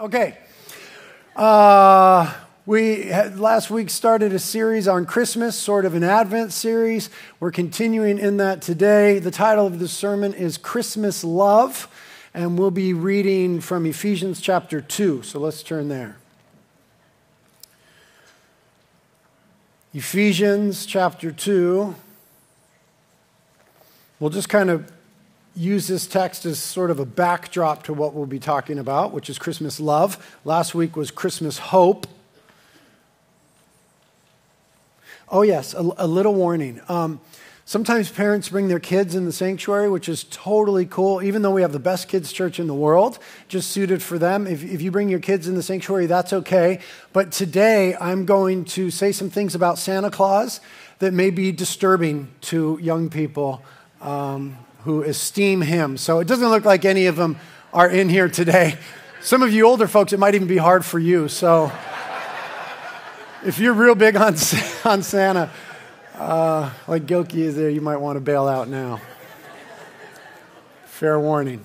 Okay. Uh, we had, last week started a series on Christmas, sort of an Advent series. We're continuing in that today. The title of the sermon is Christmas Love, and we'll be reading from Ephesians chapter 2. So let's turn there. Ephesians chapter 2. We'll just kind of use this text as sort of a backdrop to what we'll be talking about, which is Christmas love. Last week was Christmas hope. Oh, yes, a, a little warning. Um, sometimes parents bring their kids in the sanctuary, which is totally cool, even though we have the best kids' church in the world, just suited for them. If, if you bring your kids in the sanctuary, that's okay. But today, I'm going to say some things about Santa Claus that may be disturbing to young people. Um, who esteem him. So it doesn't look like any of them are in here today. Some of you older folks, it might even be hard for you. So if you're real big on, on Santa, uh, like Gilkey is there, you might want to bail out now. Fair warning.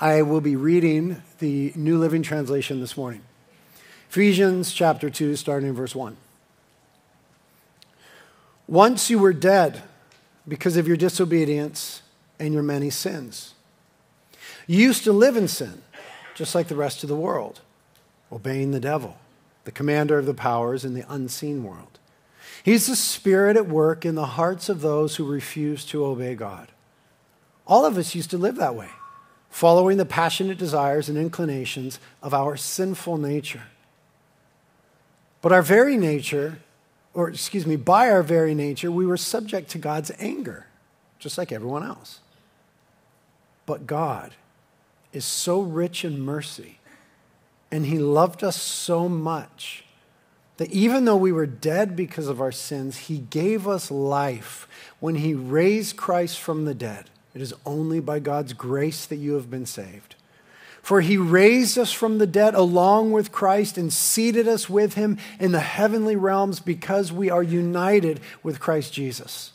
I will be reading the New Living Translation this morning. Ephesians chapter 2, starting in verse 1. Once you were dead because of your disobedience and your many sins. You used to live in sin, just like the rest of the world, obeying the devil, the commander of the powers in the unseen world. He's the spirit at work in the hearts of those who refuse to obey God. All of us used to live that way, following the passionate desires and inclinations of our sinful nature. But our very nature or excuse me, by our very nature, we were subject to God's anger, just like everyone else. But God is so rich in mercy, and He loved us so much that even though we were dead because of our sins, He gave us life when He raised Christ from the dead. It is only by God's grace that you have been saved. For he raised us from the dead along with Christ and seated us with him in the heavenly realms because we are united with Christ Jesus.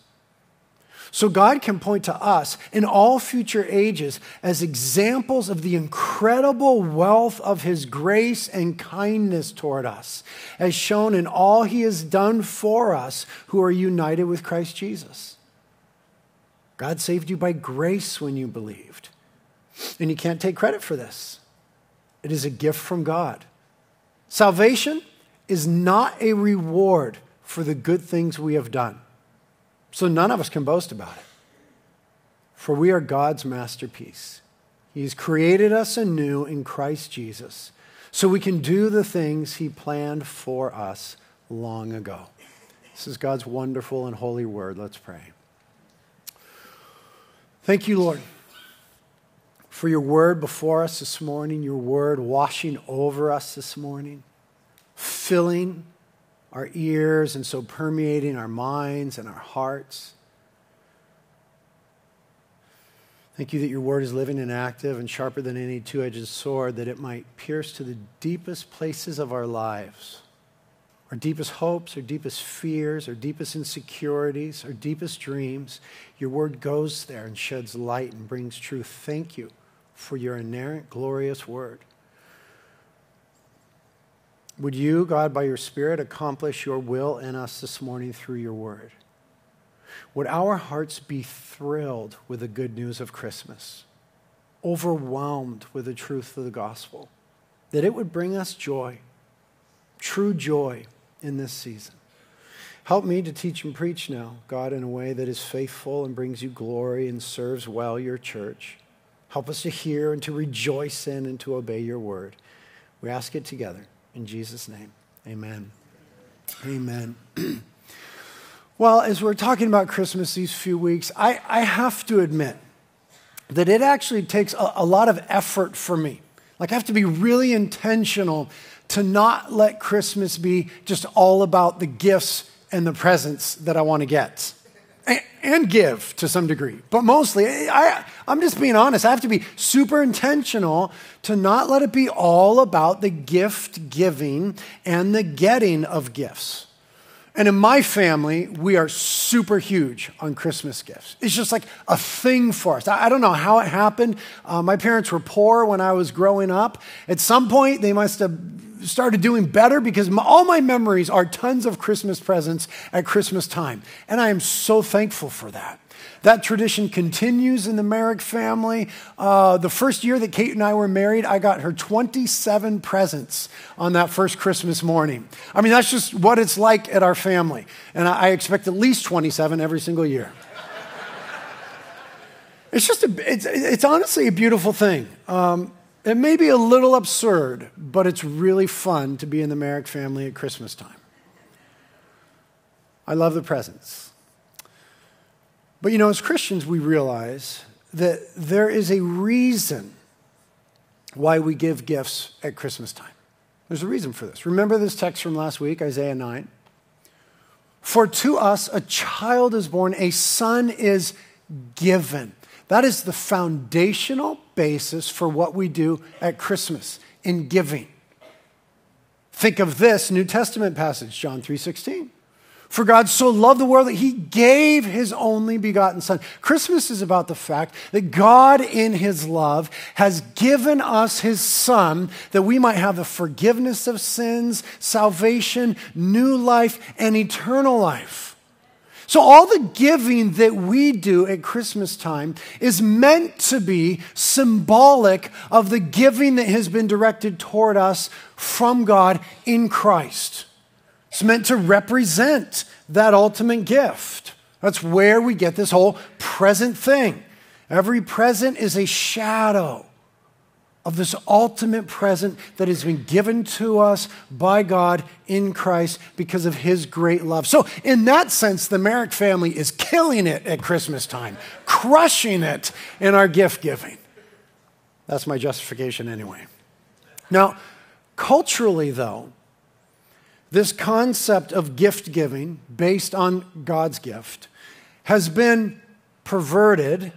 So God can point to us in all future ages as examples of the incredible wealth of his grace and kindness toward us, as shown in all he has done for us who are united with Christ Jesus. God saved you by grace when you believed. And you can't take credit for this. It is a gift from God. Salvation is not a reward for the good things we have done. So none of us can boast about it. For we are God's masterpiece. He's created us anew in Christ Jesus so we can do the things He planned for us long ago. This is God's wonderful and holy word. Let's pray. Thank you, Lord for your word before us this morning, your word washing over us this morning, filling our ears and so permeating our minds and our hearts. Thank you that your word is living and active and sharper than any two edged sword, that it might pierce to the deepest places of our lives our deepest hopes, our deepest fears, our deepest insecurities, our deepest dreams. Your word goes there and sheds light and brings truth. Thank you for your inerrant, glorious word. Would you, God, by your Spirit, accomplish your will in us this morning through your word? Would our hearts be thrilled with the good news of Christmas, overwhelmed with the truth of the gospel, that it would bring us joy, true joy in this season? Help me to teach and preach now, God, in a way that is faithful and brings you glory and serves well your church. Help us to hear and to rejoice in and to obey your word. We ask it together. In Jesus' name, amen. Amen. well, as we're talking about Christmas these few weeks, I, I have to admit that it actually takes a, a lot of effort for me. Like, I have to be really intentional to not let Christmas be just all about the gifts and the presents that I want to get and give to some degree. But mostly, I, I'm just being honest. I have to be super intentional to not let it be all about the gift giving and the getting of gifts. And in my family, we are super huge on Christmas gifts. It's just like a thing for us. I don't know how it happened. Uh, my parents were poor when I was growing up. At some point, they must have started doing better because my, all my memories are tons of Christmas presents at Christmas time. And I am so thankful for that. That tradition continues in the Merrick family. Uh, the first year that Kate and I were married, I got her 27 presents on that first Christmas morning. I mean, that's just what it's like at our family. And I, I expect at least 27 every single year. it's just, a, it's, it's honestly a beautiful thing. Um, it may be a little absurd, but it's really fun to be in the Merrick family at Christmas time. I love the presents. But you know, as Christians, we realize that there is a reason why we give gifts at Christmas time. There's a reason for this. Remember this text from last week, Isaiah 9? For to us a child is born, a son is given. That is the foundational basis for what we do at Christmas in giving. Think of this New Testament passage, John 3:16. For God so loved the world that he gave his only begotten Son. Christmas is about the fact that God, in his love, has given us his Son that we might have the forgiveness of sins, salvation, new life, and eternal life. So, all the giving that we do at Christmas time is meant to be symbolic of the giving that has been directed toward us from God in Christ. It's meant to represent that ultimate gift. That's where we get this whole present thing. Every present is a shadow of this ultimate present that has been given to us by God in Christ because of his great love. So, in that sense, the Merrick family is killing it at Christmas time, crushing it in our gift giving. That's my justification, anyway. Now, culturally, though, this concept of gift giving based on God's gift has been perverted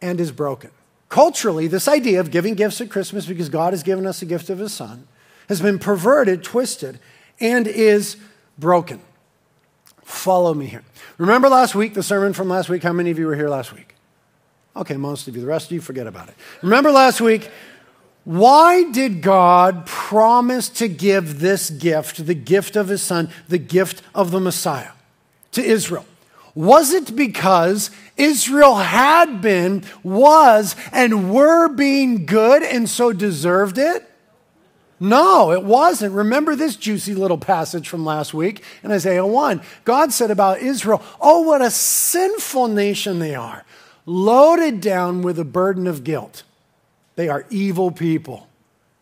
and is broken. Culturally, this idea of giving gifts at Christmas because God has given us a gift of His Son has been perverted, twisted, and is broken. Follow me here. Remember last week, the sermon from last week? How many of you were here last week? Okay, most of you. The rest of you, forget about it. Remember last week, why did God promise to give this gift, the gift of his son, the gift of the Messiah, to Israel? Was it because Israel had been, was, and were being good and so deserved it? No, it wasn't. Remember this juicy little passage from last week in Isaiah 1. God said about Israel, Oh, what a sinful nation they are, loaded down with a burden of guilt. They are evil people,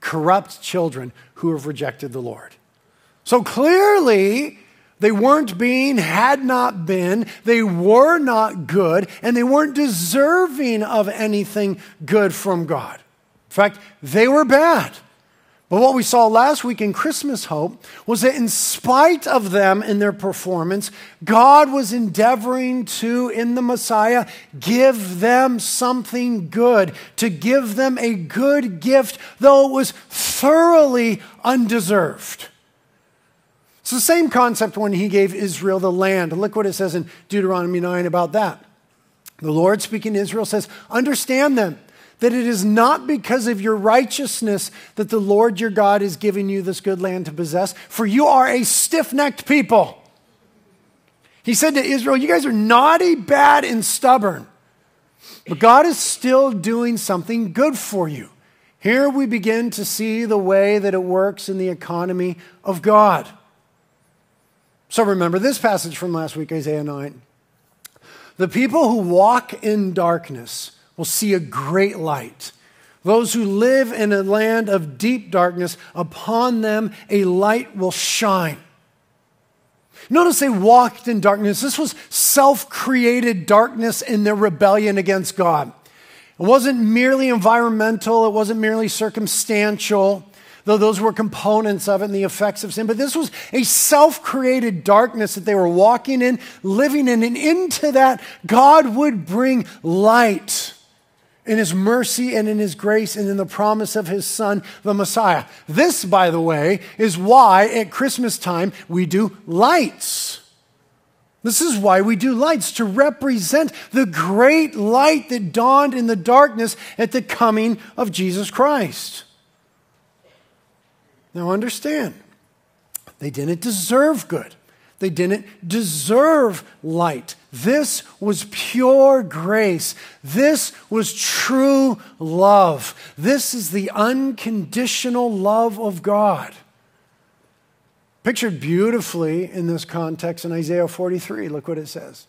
corrupt children who have rejected the Lord. So clearly, they weren't being, had not been, they were not good, and they weren't deserving of anything good from God. In fact, they were bad. But what we saw last week in Christmas Hope was that in spite of them and their performance, God was endeavoring to, in the Messiah, give them something good, to give them a good gift, though it was thoroughly undeserved. It's the same concept when he gave Israel the land. Look what it says in Deuteronomy 9 about that. The Lord speaking to Israel says, Understand them that it is not because of your righteousness that the Lord your God is giving you this good land to possess, for you are a stiff necked people. He said to Israel, You guys are naughty, bad, and stubborn, but God is still doing something good for you. Here we begin to see the way that it works in the economy of God. So remember this passage from last week, Isaiah 9. The people who walk in darkness, will see a great light. Those who live in a land of deep darkness, upon them a light will shine. Notice they walked in darkness. This was self created darkness in their rebellion against God. It wasn't merely environmental, it wasn't merely circumstantial, though those were components of it and the effects of sin. But this was a self created darkness that they were walking in, living in, and into that, God would bring light. in his mercy and in his grace and in the promise of his son, the Messiah. This, by the way, is why at Christmas time we do lights. This is why we do lights, to represent the great light that dawned in the darkness at the coming of Jesus Christ. Now, understand, they didn't deserve good. They didn't deserve light. This was pure grace. This was true love. This is the unconditional love of God. Pictured beautifully in this context in Isaiah 43. Look what it says.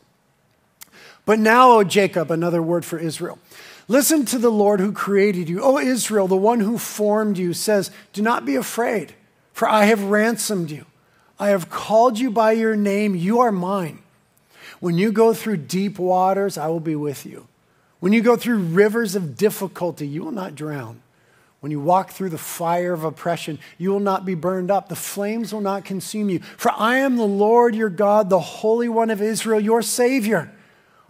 But now, O Jacob, another word for Israel, listen to the Lord who created you. O Israel, the one who formed you, says, Do not be afraid, for I have ransomed you. I have called you by your name. You are mine. When you go through deep waters, I will be with you. When you go through rivers of difficulty, you will not drown. When you walk through the fire of oppression, you will not be burned up. The flames will not consume you. For I am the Lord your God, the Holy One of Israel, your Savior.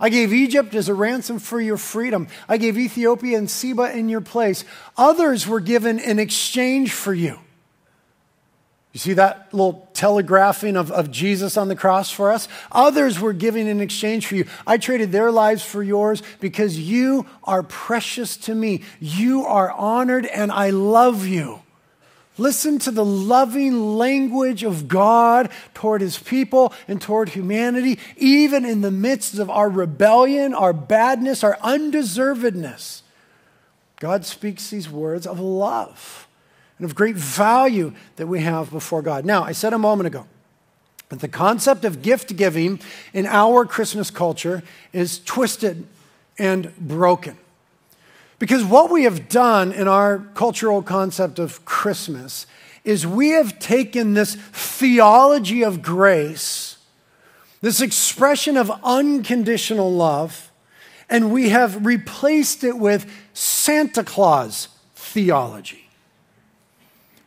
I gave Egypt as a ransom for your freedom. I gave Ethiopia and Seba in your place. Others were given in exchange for you. You see that little telegraphing of, of Jesus on the cross for us? Others were giving in exchange for you. I traded their lives for yours because you are precious to me. You are honored and I love you. Listen to the loving language of God toward his people and toward humanity, even in the midst of our rebellion, our badness, our undeservedness. God speaks these words of love and of great value that we have before God. Now, I said a moment ago that the concept of gift giving in our Christmas culture is twisted and broken. Because what we have done in our cultural concept of Christmas is we have taken this theology of grace, this expression of unconditional love, and we have replaced it with Santa Claus theology.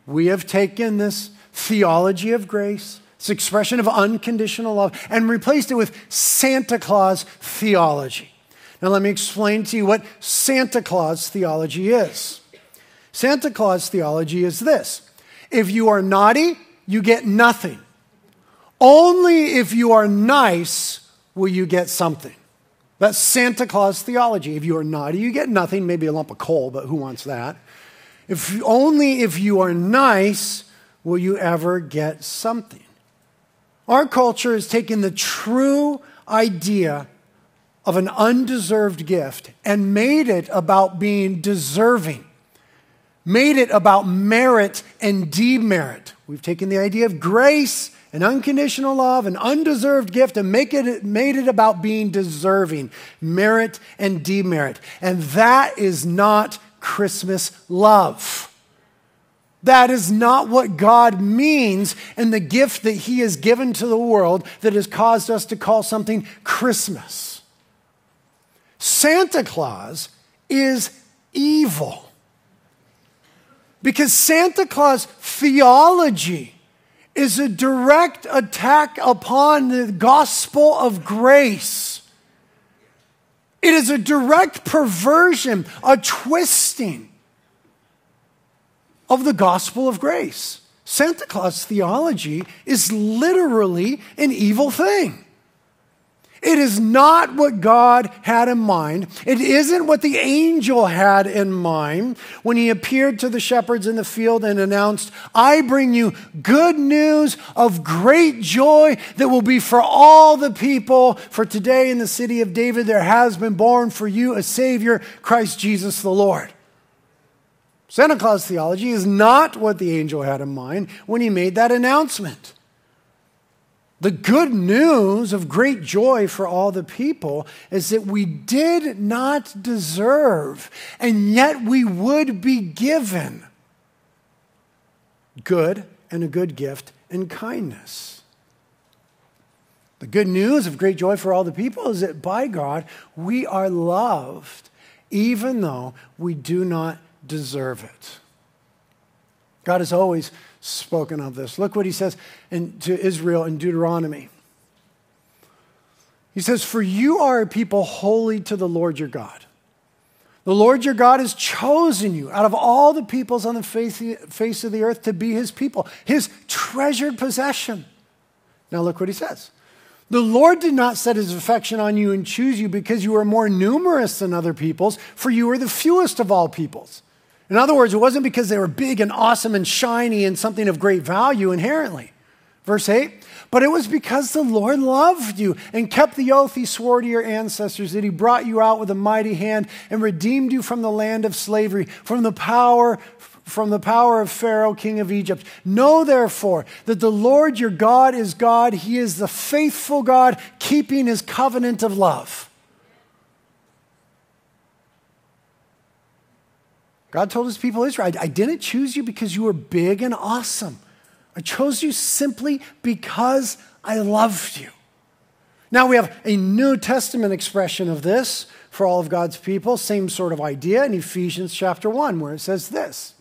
We have taken this theology of grace, this expression of unconditional love, and replaced it with Santa Claus theology. Now, let me explain to you what Santa Claus theology is. Santa Claus theology is this if you are naughty, you get nothing. Only if you are nice will you get something. That's Santa Claus theology. If you are naughty, you get nothing, maybe a lump of coal, but who wants that? If only if you are nice will you ever get something. Our culture has taken the true idea of an undeserved gift and made it about being deserving, made it about merit and demerit. We've taken the idea of grace and unconditional love, an undeserved gift, and make it, made it about being deserving, merit and demerit. And that is not Christmas love. That is not what God means in the gift that He has given to the world that has caused us to call something Christmas. Santa Claus is evil. Because Santa Claus theology is a direct attack upon the gospel of grace. It is a direct perversion, a twisting of the gospel of grace. Santa Claus theology is literally an evil thing. It is not what God had in mind. It isn't what the angel had in mind when he appeared to the shepherds in the field and announced, I bring you good news of great joy that will be for all the people. For today in the city of David there has been born for you a Savior, Christ Jesus the Lord. Santa Claus theology is not what the angel had in mind when he made that announcement. The good news of great joy for all the people is that we did not deserve, and yet we would be given good and a good gift and kindness. The good news of great joy for all the people is that by God we are loved, even though we do not deserve it. God is always spoken of this. Look what he says in, to Israel in Deuteronomy. He says, For you are a people holy to the Lord your God. The Lord your God has chosen you out of all the peoples on the face of the earth to be his people, his treasured possession. Now, look what he says. The Lord did not set his affection on you and choose you because you were more numerous than other peoples, for you were the fewest of all peoples. In other words, it wasn't because they were big and awesome and shiny and something of great value inherently. Verse 8, but it was because the Lord loved you and kept the oath he swore to your ancestors that he brought you out with a mighty hand and redeemed you from the land of slavery, from the power from the power of Pharaoh, king of Egypt. Know therefore that the Lord your God is God. He is the faithful God, keeping his covenant of love. God told his people Israel, I didn't choose you because you were big and awesome. I chose you simply because I loved you. Now we have a New Testament expression of this for all of God's people, same sort of idea in Ephesians chapter 1, where it says this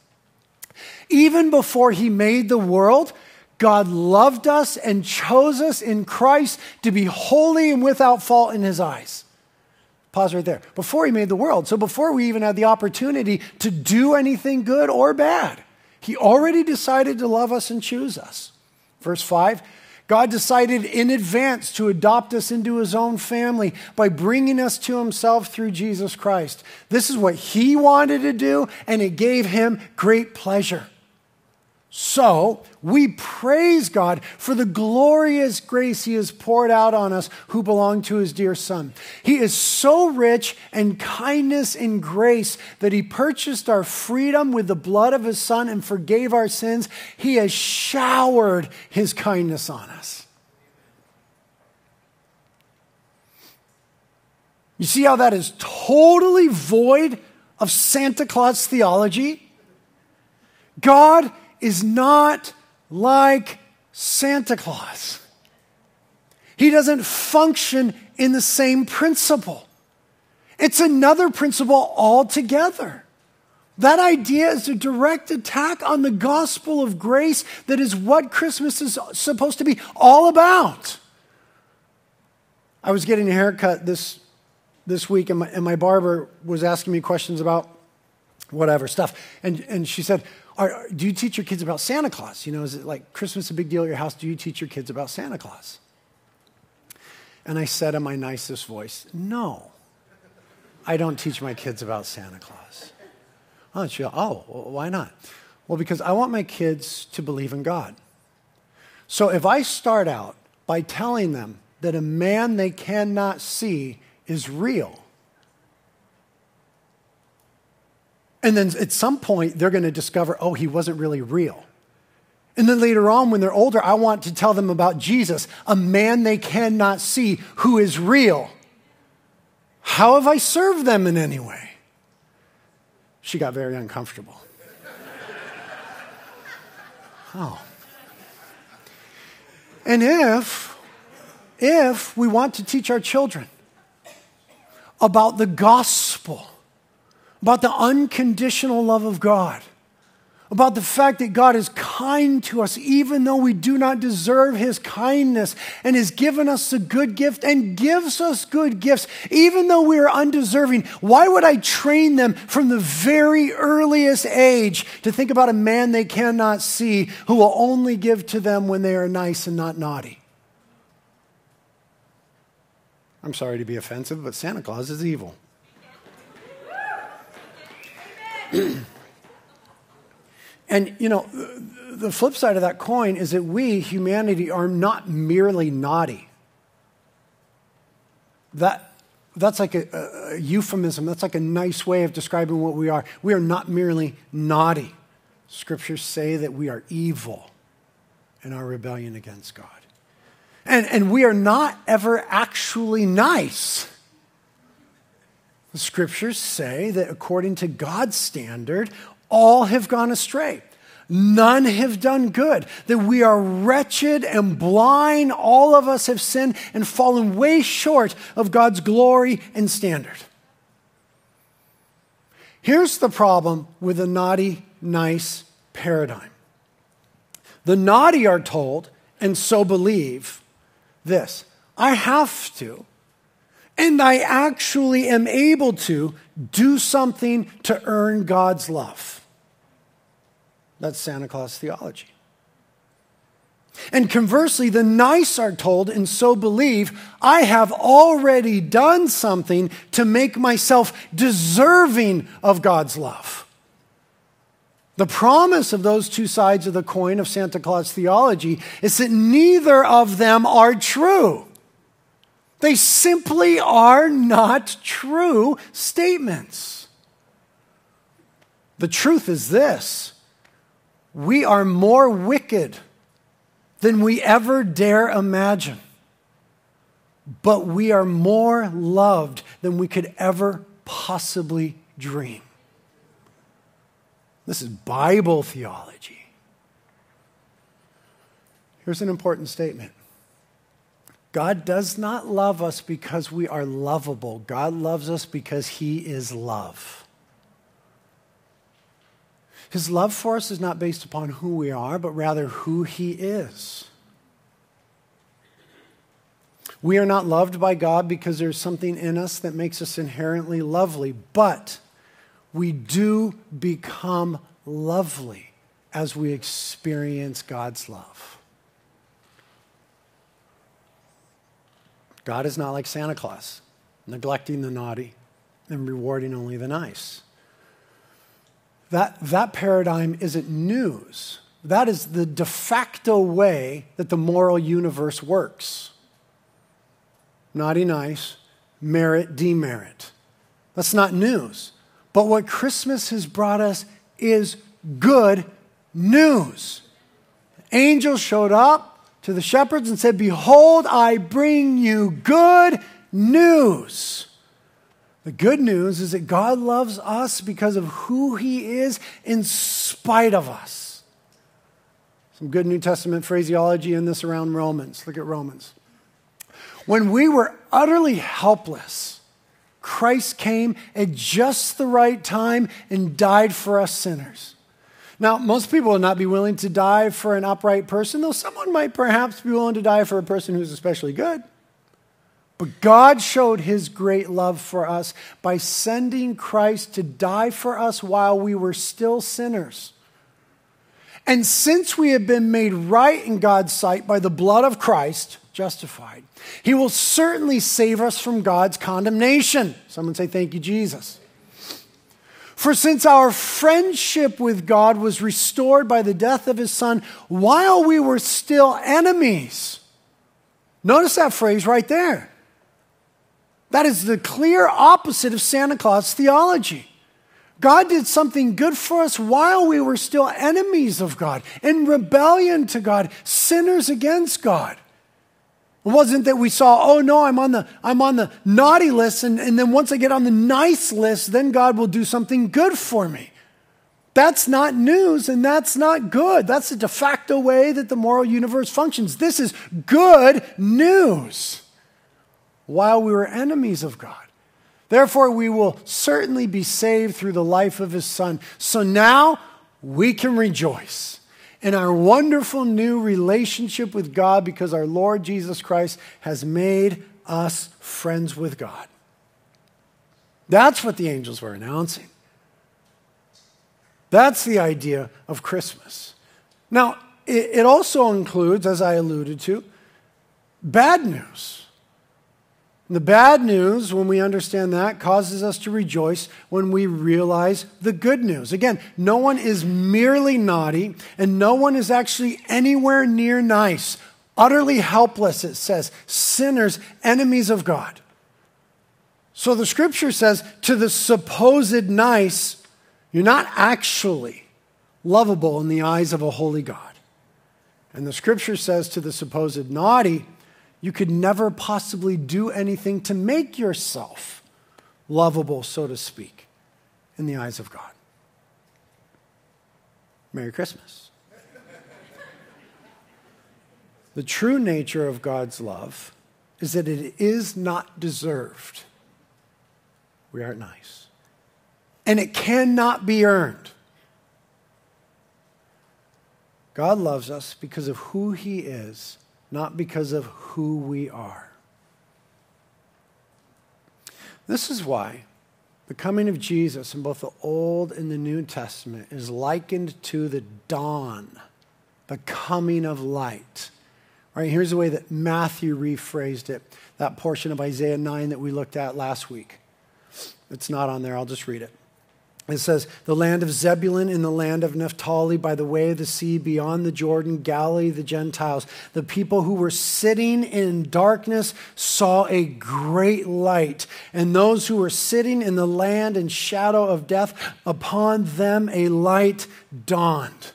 Even before he made the world, God loved us and chose us in Christ to be holy and without fault in his eyes. Pause right there. Before he made the world. So before we even had the opportunity to do anything good or bad. He already decided to love us and choose us. Verse 5 God decided in advance to adopt us into his own family by bringing us to himself through Jesus Christ. This is what he wanted to do, and it gave him great pleasure. So we praise God for the glorious grace He has poured out on us who belong to His dear Son. He is so rich in kindness and grace that He purchased our freedom with the blood of His Son and forgave our sins. He has showered His kindness on us. You see how that is totally void of Santa Claus theology? God is not like Santa Claus. He doesn't function in the same principle. It's another principle altogether. That idea is a direct attack on the gospel of grace that is what Christmas is supposed to be all about. I was getting a haircut this, this week, and my, and my barber was asking me questions about whatever stuff. And, and she said, are, do you teach your kids about Santa Claus? You know, is it like Christmas a big deal at your house? Do you teach your kids about Santa Claus? And I said in my nicest voice, No, I don't teach my kids about Santa Claus. Oh, she, oh, why not? Well, because I want my kids to believe in God. So if I start out by telling them that a man they cannot see is real, And then at some point, they're going to discover, oh, he wasn't really real. And then later on, when they're older, I want to tell them about Jesus, a man they cannot see who is real. How have I served them in any way? She got very uncomfortable. oh. And if, if we want to teach our children about the gospel, about the unconditional love of God, about the fact that God is kind to us even though we do not deserve His kindness and has given us a good gift and gives us good gifts even though we are undeserving. Why would I train them from the very earliest age to think about a man they cannot see who will only give to them when they are nice and not naughty? I'm sorry to be offensive, but Santa Claus is evil. and, you know, the flip side of that coin is that we, humanity, are not merely naughty. That, that's like a, a, euphemism. That's like a nice way of describing what we are. We are not merely naughty. Scriptures say that we are evil in our rebellion against God. And, and we are not ever actually nice. The scriptures say that according to God's standard, all have gone astray. None have done good. That we are wretched and blind. All of us have sinned and fallen way short of God's glory and standard. Here's the problem with the naughty, nice paradigm the naughty are told, and so believe, this I have to and I actually am able to do something to earn God's love. That's Santa Claus theology. And conversely, the nice are told and so believe, I have already done something to make myself deserving of God's love. The promise of those two sides of the coin of Santa Claus theology is that neither of them are true. They simply are not true statements. The truth is this we are more wicked than we ever dare imagine. But we are more loved than we could ever possibly dream. This is Bible theology. Here's an important statement God does not love us because we are lovable, God loves us because He is love. His love for us is not based upon who we are, but rather who He is. We are not loved by God because there's something in us that makes us inherently lovely, but we do become lovely as we experience God's love. God is not like Santa Claus, neglecting the naughty and rewarding only the nice. That, that paradigm isn't news. That is the de facto way that the moral universe works. Naughty, nice, merit, demerit. That's not news. But what Christmas has brought us is good news. Angels showed up to the shepherds and said, Behold, I bring you good news. The good news is that God loves us because of who He is in spite of us. Some good New Testament phraseology in this around Romans. Look at Romans. When we were utterly helpless, Christ came at just the right time and died for us sinners. Now, most people will not be willing to die for an upright person, though someone might perhaps be willing to die for a person who's especially good. But God showed his great love for us by sending Christ to die for us while we were still sinners. And since we have been made right in God's sight by the blood of Christ, justified, he will certainly save us from God's condemnation. Someone say, Thank you, Jesus. For since our friendship with God was restored by the death of his son while we were still enemies, notice that phrase right there. That is the clear opposite of Santa Claus theology. God did something good for us while we were still enemies of God, in rebellion to God, sinners against God. It wasn't that we saw, oh no, I'm on the, I'm on the naughty list, and, and then once I get on the nice list, then God will do something good for me. That's not news and that's not good. That's the de facto way that the moral universe functions. This is good news while we were enemies of God. Therefore, we will certainly be saved through the life of his son. So now we can rejoice in our wonderful new relationship with God because our Lord Jesus Christ has made us friends with God. That's what the angels were announcing. That's the idea of Christmas. Now, it, also includes, as I alluded to, bad news. The bad news, when we understand that, causes us to rejoice when we realize the good news. Again, no one is merely naughty, and no one is actually anywhere near nice. Utterly helpless, it says. Sinners, enemies of God. So the scripture says to the supposed nice, you're not actually lovable in the eyes of a holy God. And the scripture says to the supposed naughty, you could never possibly do anything to make yourself lovable, so to speak, in the eyes of God. Merry Christmas. the true nature of God's love is that it is not deserved. We aren't nice. And it cannot be earned. God loves us because of who He is not because of who we are. This is why the coming of Jesus in both the Old and the New Testament is likened to the dawn, the coming of light. Right here's the way that Matthew rephrased it, that portion of Isaiah 9 that we looked at last week. It's not on there, I'll just read it. It says, The land of Zebulun in the land of Naphtali by the way of the sea beyond the Jordan, Galilee, the Gentiles. The people who were sitting in darkness saw a great light. And those who were sitting in the land and shadow of death, upon them a light dawned.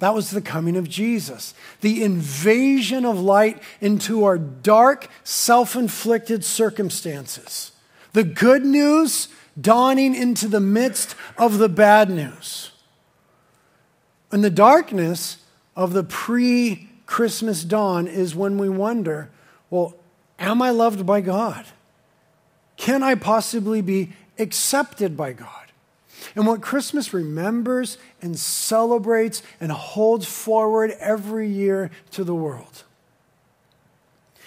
That was the coming of Jesus. The invasion of light into our dark, self inflicted circumstances. The good news dawning into the midst of the bad news. And the darkness of the pre Christmas dawn is when we wonder well, am I loved by God? Can I possibly be accepted by God? And what Christmas remembers and celebrates and holds forward every year to the world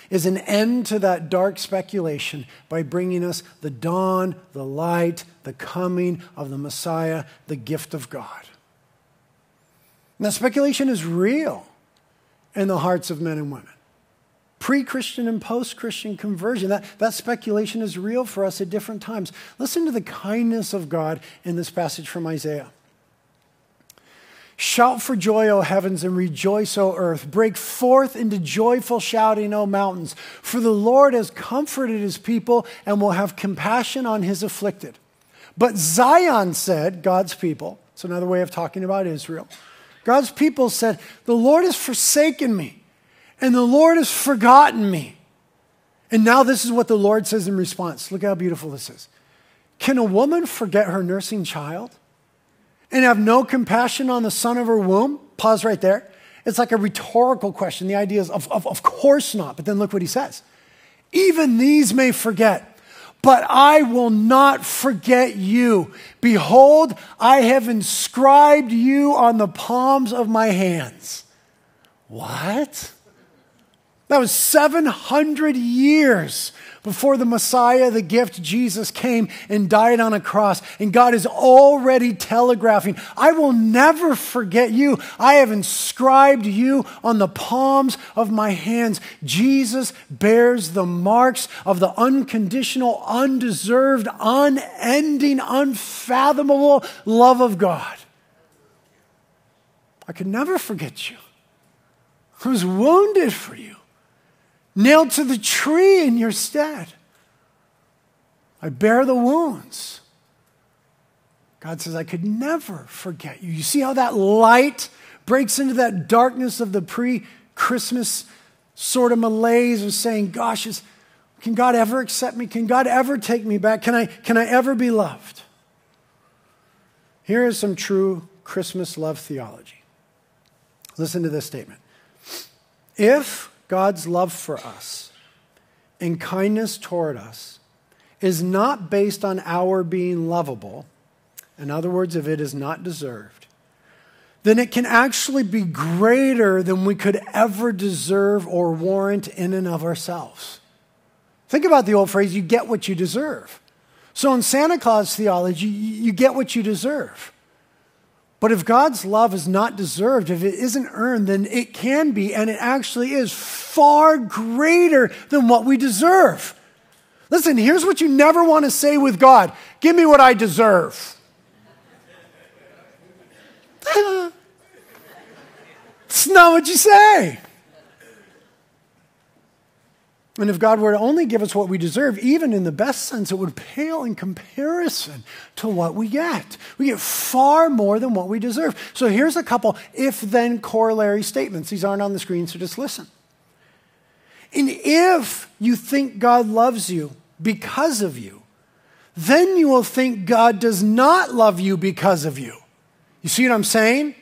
is an end to that dark speculation by bringing us the dawn, the light, the coming of the Messiah, the gift of God. That speculation is real in the hearts of men and women. Pre Christian and post Christian conversion, that, that speculation is real for us at different times. Listen to the kindness of God in this passage from Isaiah. Shout for joy, O heavens, and rejoice, O earth. Break forth into joyful shouting, O mountains. For the Lord has comforted his people and will have compassion on his afflicted. But Zion said, God's people, it's another way of talking about Israel. God's people said, The Lord has forsaken me, and the Lord has forgotten me. And now this is what the Lord says in response. Look how beautiful this is. Can a woman forget her nursing child? And have no compassion on the son of her womb? Pause right there. It's like a rhetorical question. The idea is, of, of, of course not. But then look what he says. Even these may forget, but I will not forget you. Behold, I have inscribed you on the palms of my hands. What? That was 700 years before the Messiah, the gift Jesus came and died on a cross. And God is already telegraphing, I will never forget you. I have inscribed you on the palms of my hands. Jesus bears the marks of the unconditional, undeserved, unending, unfathomable love of God. I could never forget you. I was wounded for you nailed to the tree in your stead. I bear the wounds. God says, I could never forget you. You see how that light breaks into that darkness of the pre Christmas sort of malaise of saying, Gosh, is, can God ever accept me? Can God ever take me back? Can I, can I ever be loved? Here is some true Christmas love theology. Listen to this statement. If God's love for us and kindness toward us is not based on our being lovable, in other words, if it is not deserved, then it can actually be greater than we could ever deserve or warrant in and of ourselves. Think about the old phrase, you get what you deserve. So in Santa Claus theology, you get what you deserve. But if God's love is not deserved, if it isn't earned, then it can be, and it actually is far greater than what we deserve. Listen, here's what you never want to say with God Give me what I deserve. It's not what you say. And if God were to only give us what we deserve, even in the best sense, it would pale in comparison to what we get. We get far more than what we deserve. So here's a couple if then corollary statements. These aren't on the screen, so just listen. And if you think God loves you because of you, then you will think God does not love you because of you. You see what I'm saying?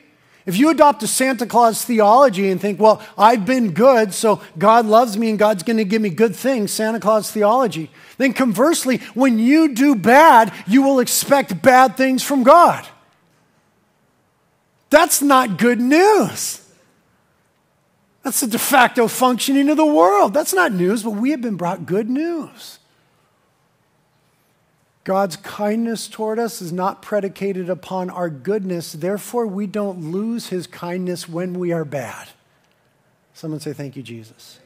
If you adopt a Santa Claus theology and think, well, I've been good, so God loves me and God's going to give me good things, Santa Claus theology, then conversely, when you do bad, you will expect bad things from God. That's not good news. That's the de facto functioning of the world. That's not news, but we have been brought good news. God's kindness toward us is not predicated upon our goodness. Therefore, we don't lose his kindness when we are bad. Someone say, Thank you, Jesus.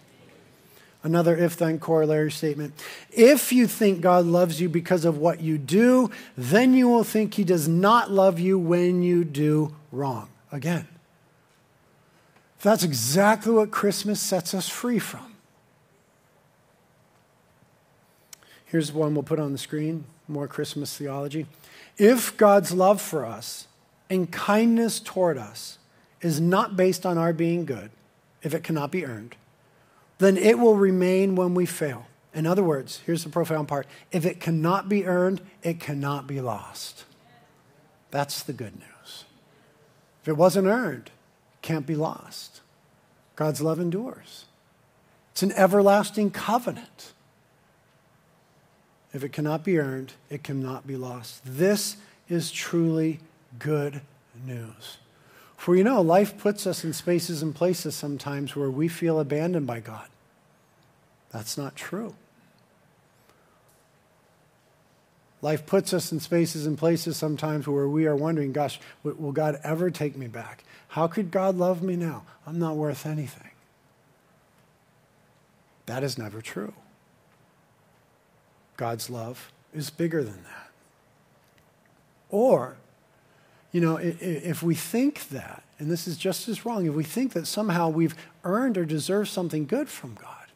Another if then corollary statement. If you think God loves you because of what you do, then you will think he does not love you when you do wrong. Again, that's exactly what Christmas sets us free from. Here's one we'll put on the screen more Christmas theology. If God's love for us and kindness toward us is not based on our being good, if it cannot be earned, then it will remain when we fail. In other words, here's the profound part if it cannot be earned, it cannot be lost. That's the good news. If it wasn't earned, it can't be lost. God's love endures, it's an everlasting covenant. If it cannot be earned, it cannot be lost. This is truly good news. For you know, life puts us in spaces and places sometimes where we feel abandoned by God. That's not true. Life puts us in spaces and places sometimes where we are wondering, gosh, will God ever take me back? How could God love me now? I'm not worth anything. That is never true. God's love is bigger than that. Or, you know, if we think that, and this is just as wrong, if we think that somehow we've earned or deserved something good from God,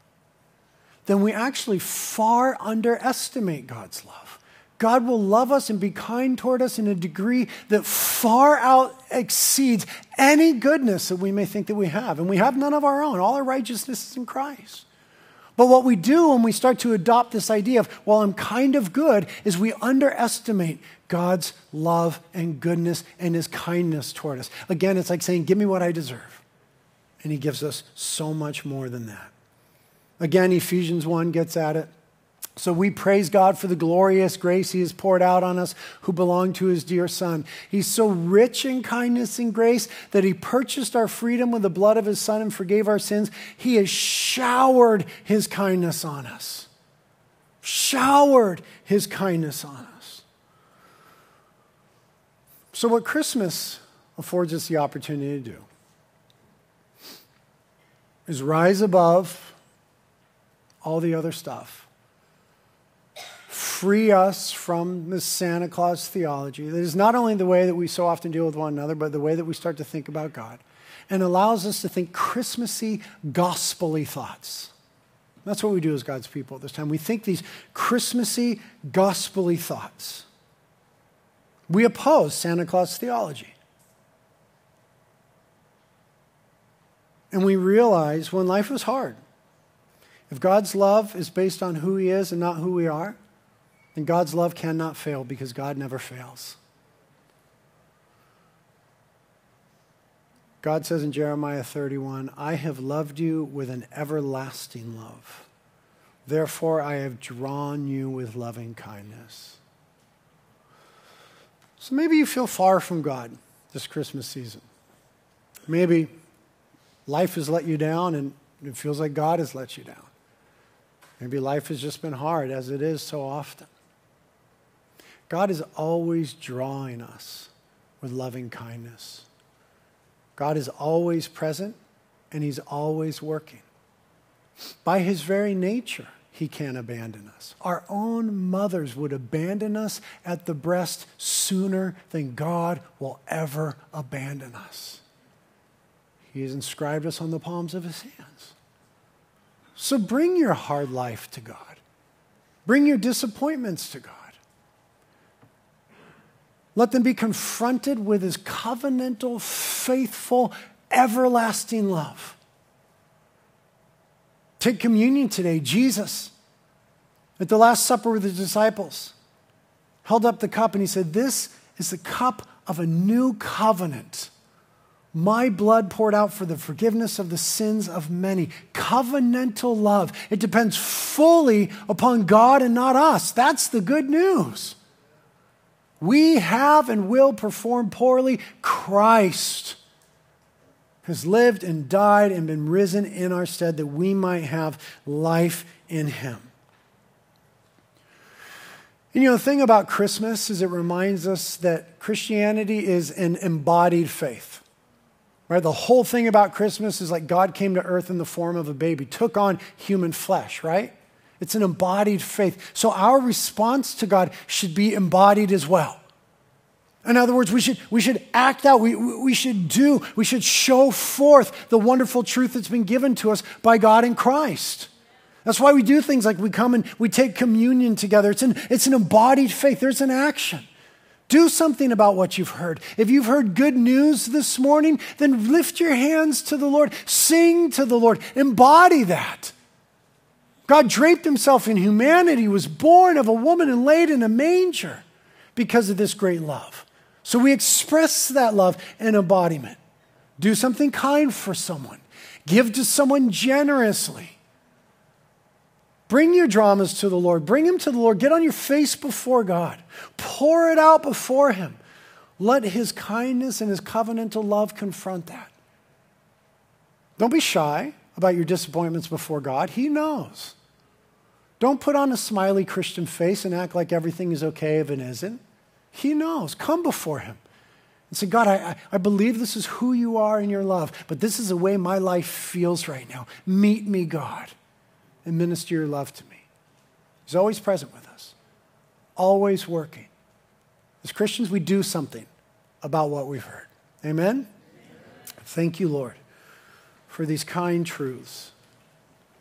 then we actually far underestimate God's love. God will love us and be kind toward us in a degree that far out exceeds any goodness that we may think that we have. And we have none of our own. All our righteousness is in Christ. But what we do when we start to adopt this idea of, well, I'm kind of good, is we underestimate God's love and goodness and his kindness toward us. Again, it's like saying, give me what I deserve. And he gives us so much more than that. Again, Ephesians 1 gets at it. So we praise God for the glorious grace He has poured out on us who belong to His dear Son. He's so rich in kindness and grace that He purchased our freedom with the blood of His Son and forgave our sins. He has showered His kindness on us. Showered His kindness on us. So, what Christmas affords us the opportunity to do is rise above all the other stuff free us from this Santa Claus theology that is not only the way that we so often deal with one another, but the way that we start to think about God, and allows us to think Christmassy, gospelly thoughts. That's what we do as God's people at this time. We think these Christmassy, gospelly thoughts. We oppose Santa Claus theology. And we realize when life is hard, if God's love is based on who He is and not who we are, and God's love cannot fail because God never fails. God says in Jeremiah 31, I have loved you with an everlasting love. Therefore, I have drawn you with loving kindness. So maybe you feel far from God this Christmas season. Maybe life has let you down and it feels like God has let you down. Maybe life has just been hard, as it is so often. God is always drawing us with loving kindness. God is always present and He's always working. By His very nature, He can't abandon us. Our own mothers would abandon us at the breast sooner than God will ever abandon us. He has inscribed us on the palms of His hands. So bring your hard life to God, bring your disappointments to God. Let them be confronted with his covenantal, faithful, everlasting love. Take communion today. Jesus, at the Last Supper with the disciples, held up the cup and he said, This is the cup of a new covenant. My blood poured out for the forgiveness of the sins of many. Covenantal love. It depends fully upon God and not us. That's the good news we have and will perform poorly, Christ has lived and died and been risen in our stead that we might have life in him. And you know, the thing about Christmas is it reminds us that Christianity is an embodied faith. Right? The whole thing about Christmas is like God came to earth in the form of a baby, took on human flesh, right? It's an embodied faith. So our response to God should be embodied as well. In other words, we should, we should act out, we, we should do, we should show forth the wonderful truth that's been given to us by God in Christ. That's why we do things like we come and we take communion together. It's an, it's an embodied faith, there's an action. Do something about what you've heard. If you've heard good news this morning, then lift your hands to the Lord, sing to the Lord, embody that. God draped himself in humanity, was born of a woman and laid in a manger because of this great love. So we express that love in embodiment. Do something kind for someone, give to someone generously. Bring your dramas to the Lord. Bring them to the Lord. Get on your face before God. Pour it out before Him. Let His kindness and His covenantal love confront that. Don't be shy about your disappointments before God. He knows. Don't put on a smiley Christian face and act like everything is okay if it isn't. He knows. Come before Him and say, God, I, I believe this is who you are in your love, but this is the way my life feels right now. Meet me, God and minister your love to me. He's always present with us, always working. As Christians, we do something about what we've heard. Amen? Amen? Thank you, Lord, for these kind truths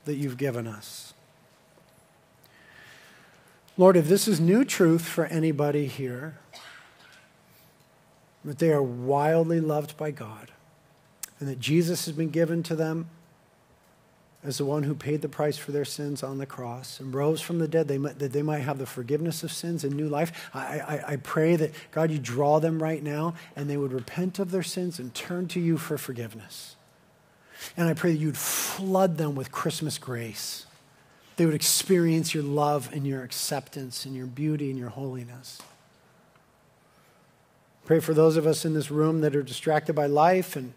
that you've given us. Lord, if this is new truth for anybody here, that they are wildly loved by God, and that Jesus has been given to them as the one who paid the price for their sins on the cross and rose from the dead, they might, that they might have the forgiveness of sins and new life. I, I, I pray that, God, you draw them right now and they would repent of their sins and turn to you for forgiveness. And I pray that you'd flood them with Christmas grace. They would experience your love and your acceptance and your beauty and your holiness. Pray for those of us in this room that are distracted by life and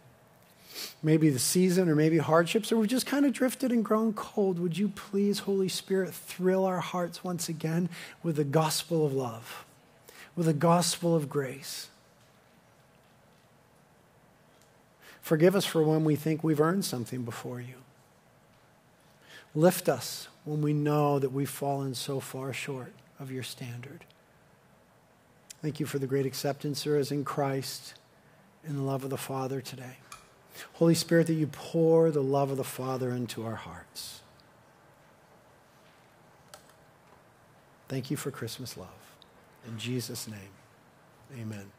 maybe the season or maybe hardships, or we've just kind of drifted and grown cold, would you please, Holy Spirit, thrill our hearts once again with the gospel of love, with the gospel of grace? Forgive us for when we think we've earned something before you. Lift us when we know that we've fallen so far short of your standard. Thank you for the great acceptance there is in Christ in the love of the Father today. Holy Spirit, that you pour the love of the Father into our hearts. Thank you for Christmas love. In Jesus' name, amen.